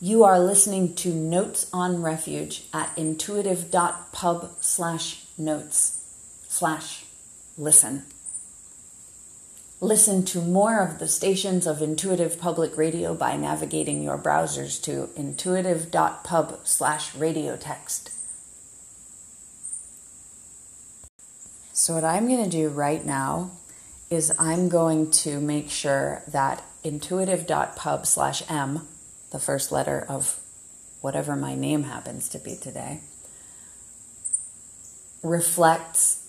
You are listening to Notes on Refuge at intuitive.pub slash notes slash listen. Listen to more of the stations of Intuitive Public Radio by navigating your browsers to intuitive.pub slash radio text. So, what I'm going to do right now is I'm going to make sure that intuitive.pub slash m, the first letter of whatever my name happens to be today, reflects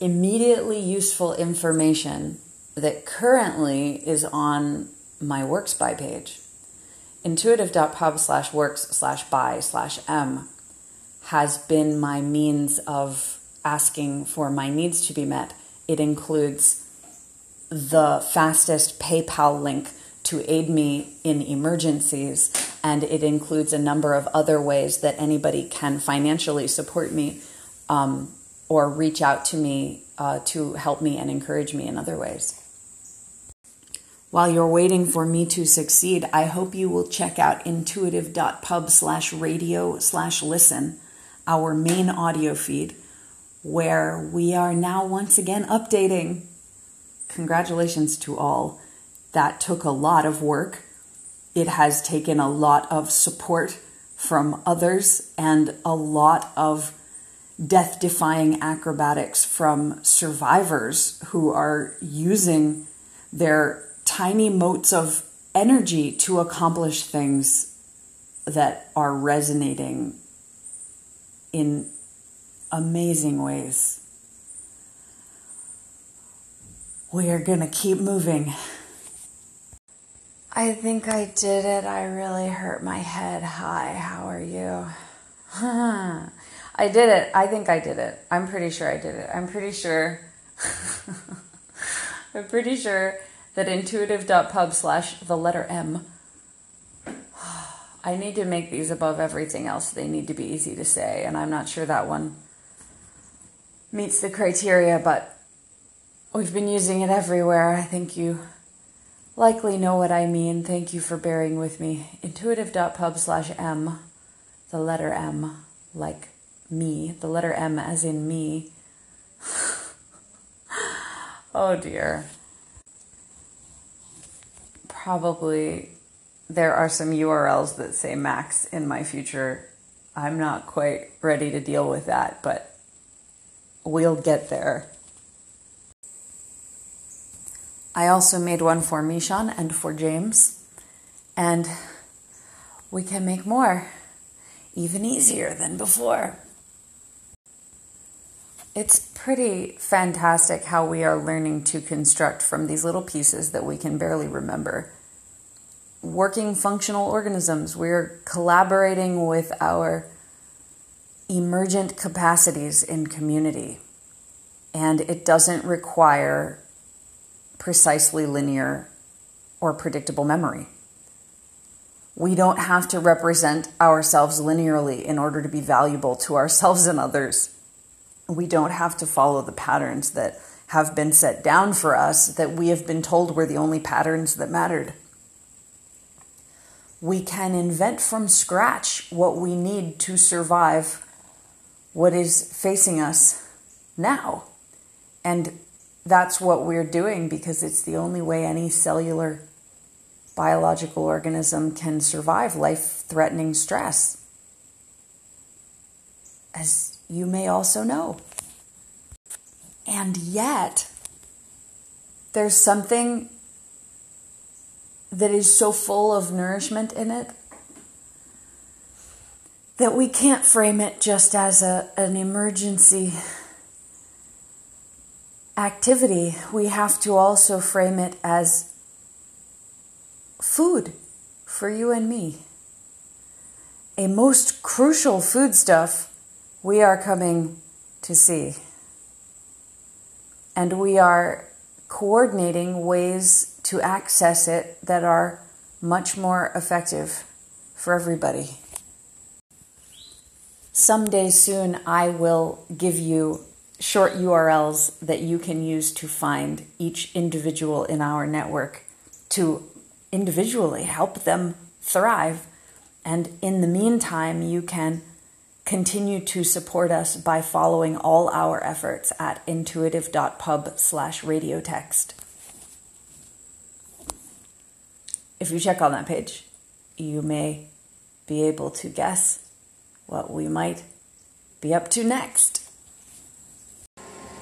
immediately useful information that currently is on my works by page. Intuitive.pub slash works slash by slash m has been my means of asking for my needs to be met. It includes the fastest PayPal link to aid me in emergencies, and it includes a number of other ways that anybody can financially support me um, or reach out to me uh, to help me and encourage me in other ways. While you're waiting for me to succeed, I hope you will check out intuitive.pub slash radio slash listen, our main audio feed, where we are now once again updating. Congratulations to all. That took a lot of work. It has taken a lot of support from others and a lot of death defying acrobatics from survivors who are using their tiny motes of energy to accomplish things that are resonating in amazing ways. We are going to keep moving. I think I did it. I really hurt my head. Hi, how are you? I did it. I think I did it. I'm pretty sure I did it. I'm pretty sure. I'm pretty sure that intuitive.pub slash the letter M. I need to make these above everything else. They need to be easy to say, and I'm not sure that one meets the criteria, but we've been using it everywhere. I think you likely know what I mean. Thank you for bearing with me. Intuitive.pub slash M, the letter M, like me, the letter M as in me. oh dear. Probably there are some URLs that say Max in my future. I'm not quite ready to deal with that, but we'll get there. I also made one for Mishan and for James, and we can make more, even easier than before. It's pretty fantastic how we are learning to construct from these little pieces that we can barely remember. Working functional organisms, we're collaborating with our emergent capacities in community. And it doesn't require precisely linear or predictable memory. We don't have to represent ourselves linearly in order to be valuable to ourselves and others we don't have to follow the patterns that have been set down for us that we have been told were the only patterns that mattered. We can invent from scratch what we need to survive what is facing us now. And that's what we're doing because it's the only way any cellular biological organism can survive life threatening stress. As you may also know. And yet, there's something that is so full of nourishment in it that we can't frame it just as a, an emergency activity. We have to also frame it as food for you and me. A most crucial foodstuff we are coming to see. And we are coordinating ways to access it that are much more effective for everybody. Someday soon, I will give you short URLs that you can use to find each individual in our network to individually help them thrive And in the meantime, you can continue to support us by following all our efforts at intuitive.pub slash radiotext. If you check on that page, you may be able to guess what we might be up to next.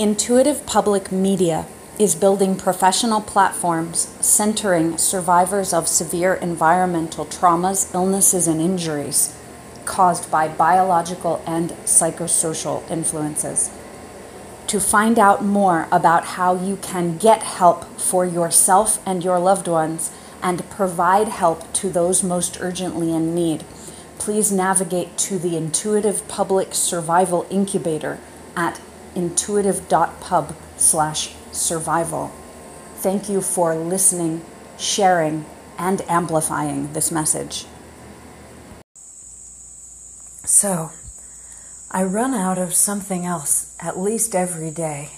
Intuitive Public Media is building professional platforms centering survivors of severe environmental traumas, illnesses, and injuries caused by biological and psychosocial influences. To find out more about how you can get help for yourself and your loved ones and provide help to those most urgently in need, please navigate to the Intuitive Public Survival Incubator at intuitive.pub slash survival. Thank you for listening, sharing, and amplifying this message. So, I run out of something else at least every day.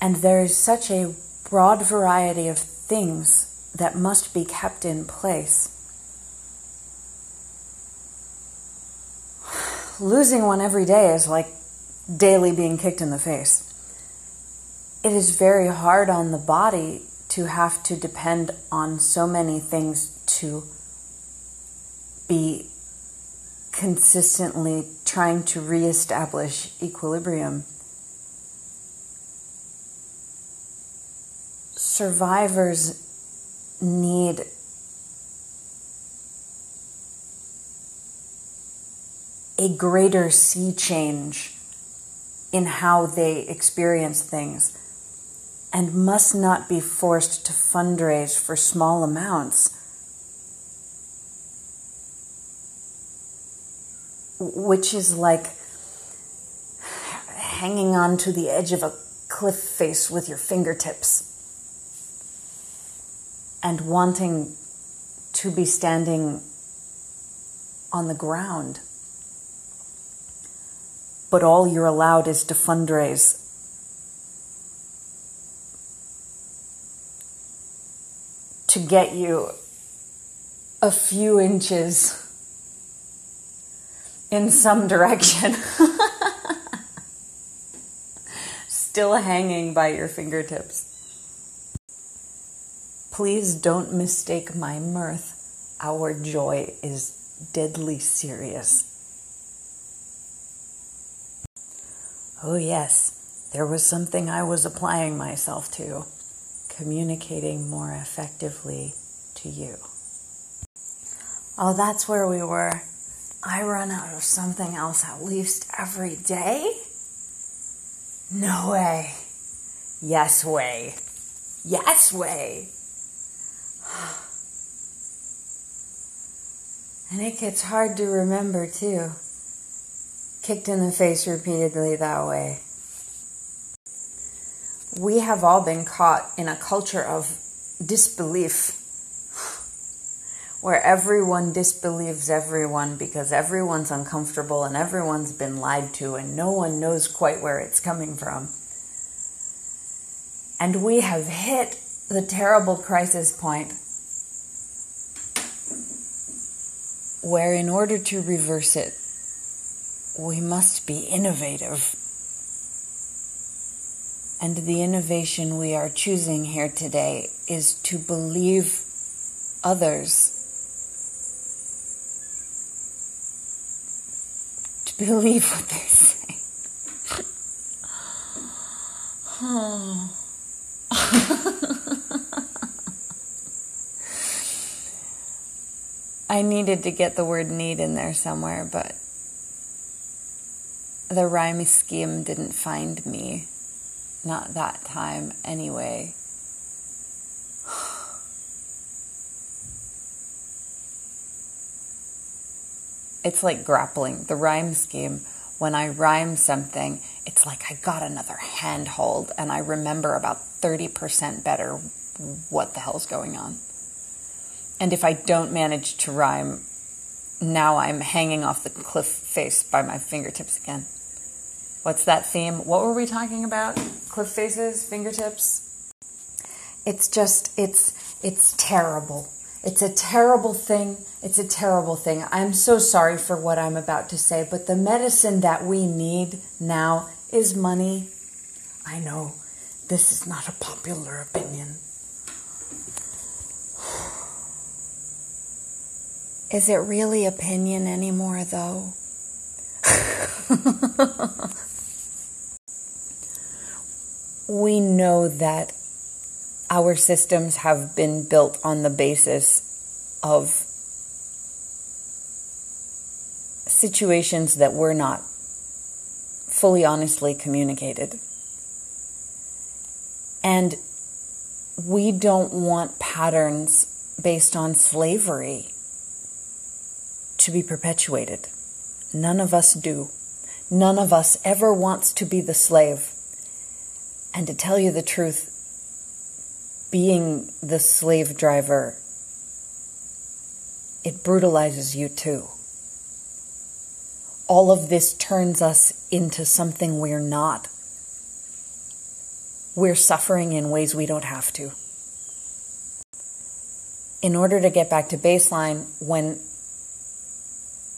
And there is such a broad variety of things that must be kept in place. Losing one every day is like daily being kicked in the face. It is very hard on the body to have to depend on so many things to be consistently trying to reestablish equilibrium. Survivors need a greater sea change in how they experience things and must not be forced to fundraise for small amounts. Which is like hanging on to the edge of a cliff face with your fingertips and wanting to be standing on the ground but all you're allowed is to fundraise. To get you a few inches in some direction. Still hanging by your fingertips. Please don't mistake my mirth. Our joy is deadly serious. Oh, yes, there was something I was applying myself to, communicating more effectively to you. Oh, that's where we were. I run out of something else at least every day? No way. Yes way. Yes way. And it gets hard to remember too kicked in the face repeatedly that way. We have all been caught in a culture of disbelief where everyone disbelieves everyone because everyone's uncomfortable and everyone's been lied to and no one knows quite where it's coming from. And we have hit the terrible crisis point where, in order to reverse it, we must be innovative. And the innovation we are choosing here today is to believe others, to believe what they say. oh. I needed to get the word need in there somewhere, but the rhyme scheme didn't find me. Not that time, anyway. it's like grappling, the rhyme scheme. When I rhyme something, it's like I got another handhold and I remember about 30% better what the hell's going on. And if I don't manage to rhyme, now I'm hanging off the cliff face by my fingertips again. What's that theme? What were we talking about? Cliff faces, fingertips? It's just, it's, it's terrible. It's a terrible thing. It's a terrible thing. I'm so sorry for what I'm about to say, but the medicine that we need now is money. I know this is not a popular opinion. Is it really opinion anymore, though? we know that our systems have been built on the basis of situations that were not fully honestly communicated. And we don't want patterns based on slavery to be perpetuated. None of us do. None of us ever wants to be the slave. And to tell you the truth, being the slave driver, it brutalizes you too. All of this turns us into something we're not. We're suffering in ways we don't have to. In order to get back to baseline, when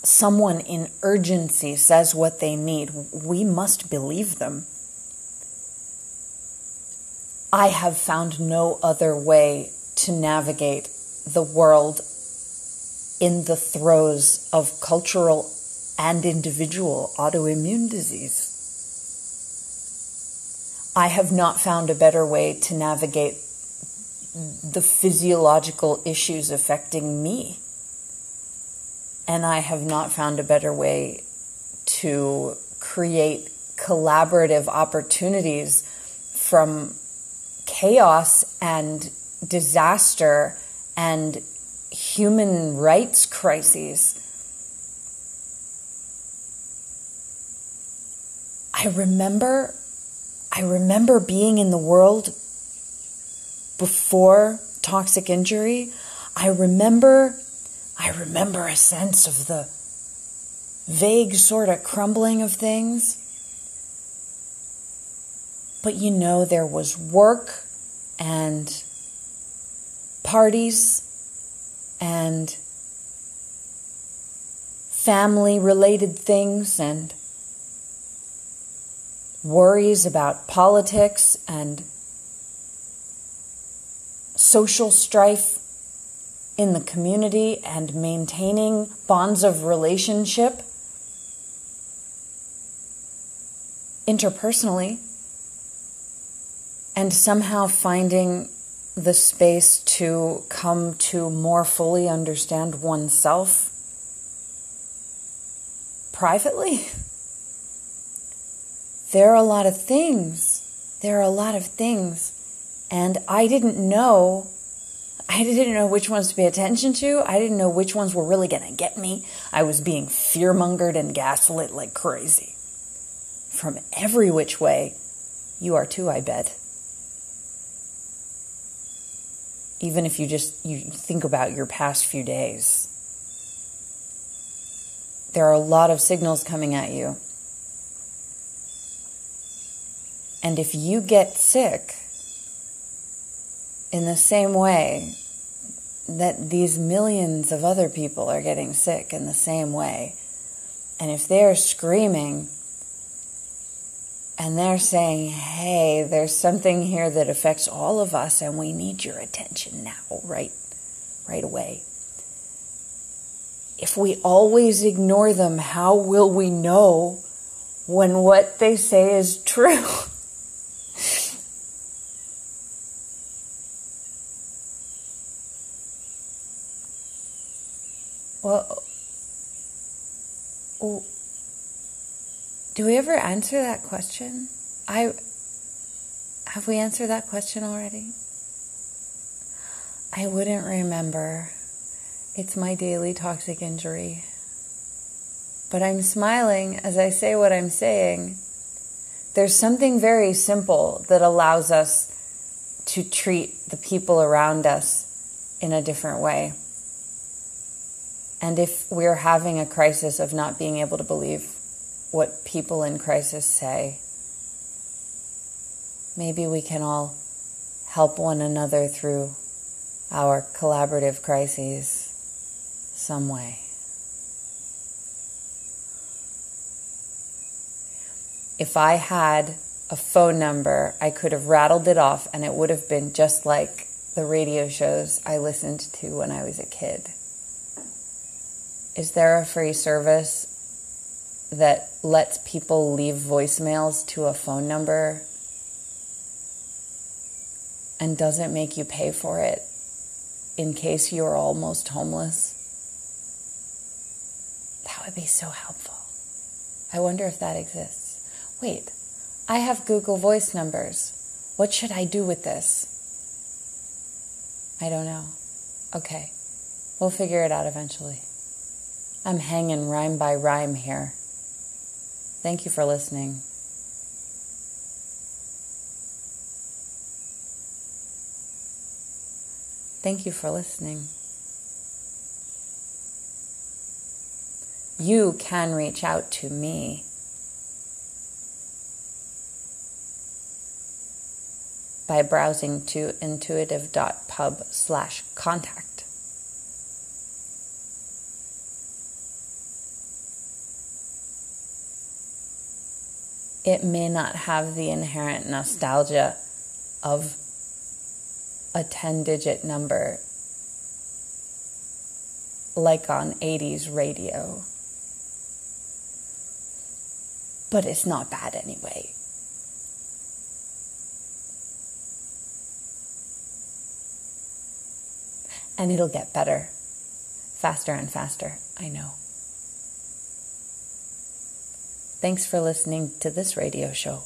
someone in urgency says what they need, we must believe them. I have found no other way to navigate the world in the throes of cultural and individual autoimmune disease. I have not found a better way to navigate the physiological issues affecting me. And I have not found a better way to create collaborative opportunities from chaos and disaster and human rights crises. I remember I remember being in the world before toxic injury. I remember I remember a sense of the vague sort of crumbling of things. But you know, there was work and parties and family related things and worries about politics and social strife in the community and maintaining bonds of relationship interpersonally and somehow finding the space to come to more fully understand oneself privately. There are a lot of things. There are a lot of things. And I didn't know. I didn't know which ones to pay attention to. I didn't know which ones were really going to get me. I was being fearmongered and gaslit like crazy. From every which way. You are too, I bet. even if you just you think about your past few days there are a lot of signals coming at you and if you get sick in the same way that these millions of other people are getting sick in the same way and if they're screaming and they're saying, hey, there's something here that affects all of us and we need your attention now, right, right away. If we always ignore them, how will we know when what they say is true? well, oh, do we ever answer that question? I have we answered that question already? I wouldn't remember. It's my daily toxic injury. But I'm smiling as I say what I'm saying. There's something very simple that allows us to treat the people around us in a different way. And if we're having a crisis of not being able to believe what people in crisis say, maybe we can all help one another through our collaborative crises some way. If I had a phone number, I could have rattled it off and it would have been just like the radio shows I listened to when I was a kid. Is there a free service that lets people leave voicemails to a phone number and doesn't make you pay for it in case you're almost homeless? That would be so helpful. I wonder if that exists. Wait, I have Google Voice numbers. What should I do with this? I don't know. Okay, we'll figure it out eventually. I'm hanging rhyme by rhyme here. Thank you for listening. Thank you for listening. You can reach out to me. by browsing to intuitive.pub slash contact. It may not have the inherent nostalgia of a 10 digit number like on 80s radio. But it's not bad anyway. And it'll get better, faster and faster, I know. Thanks for listening to this radio show.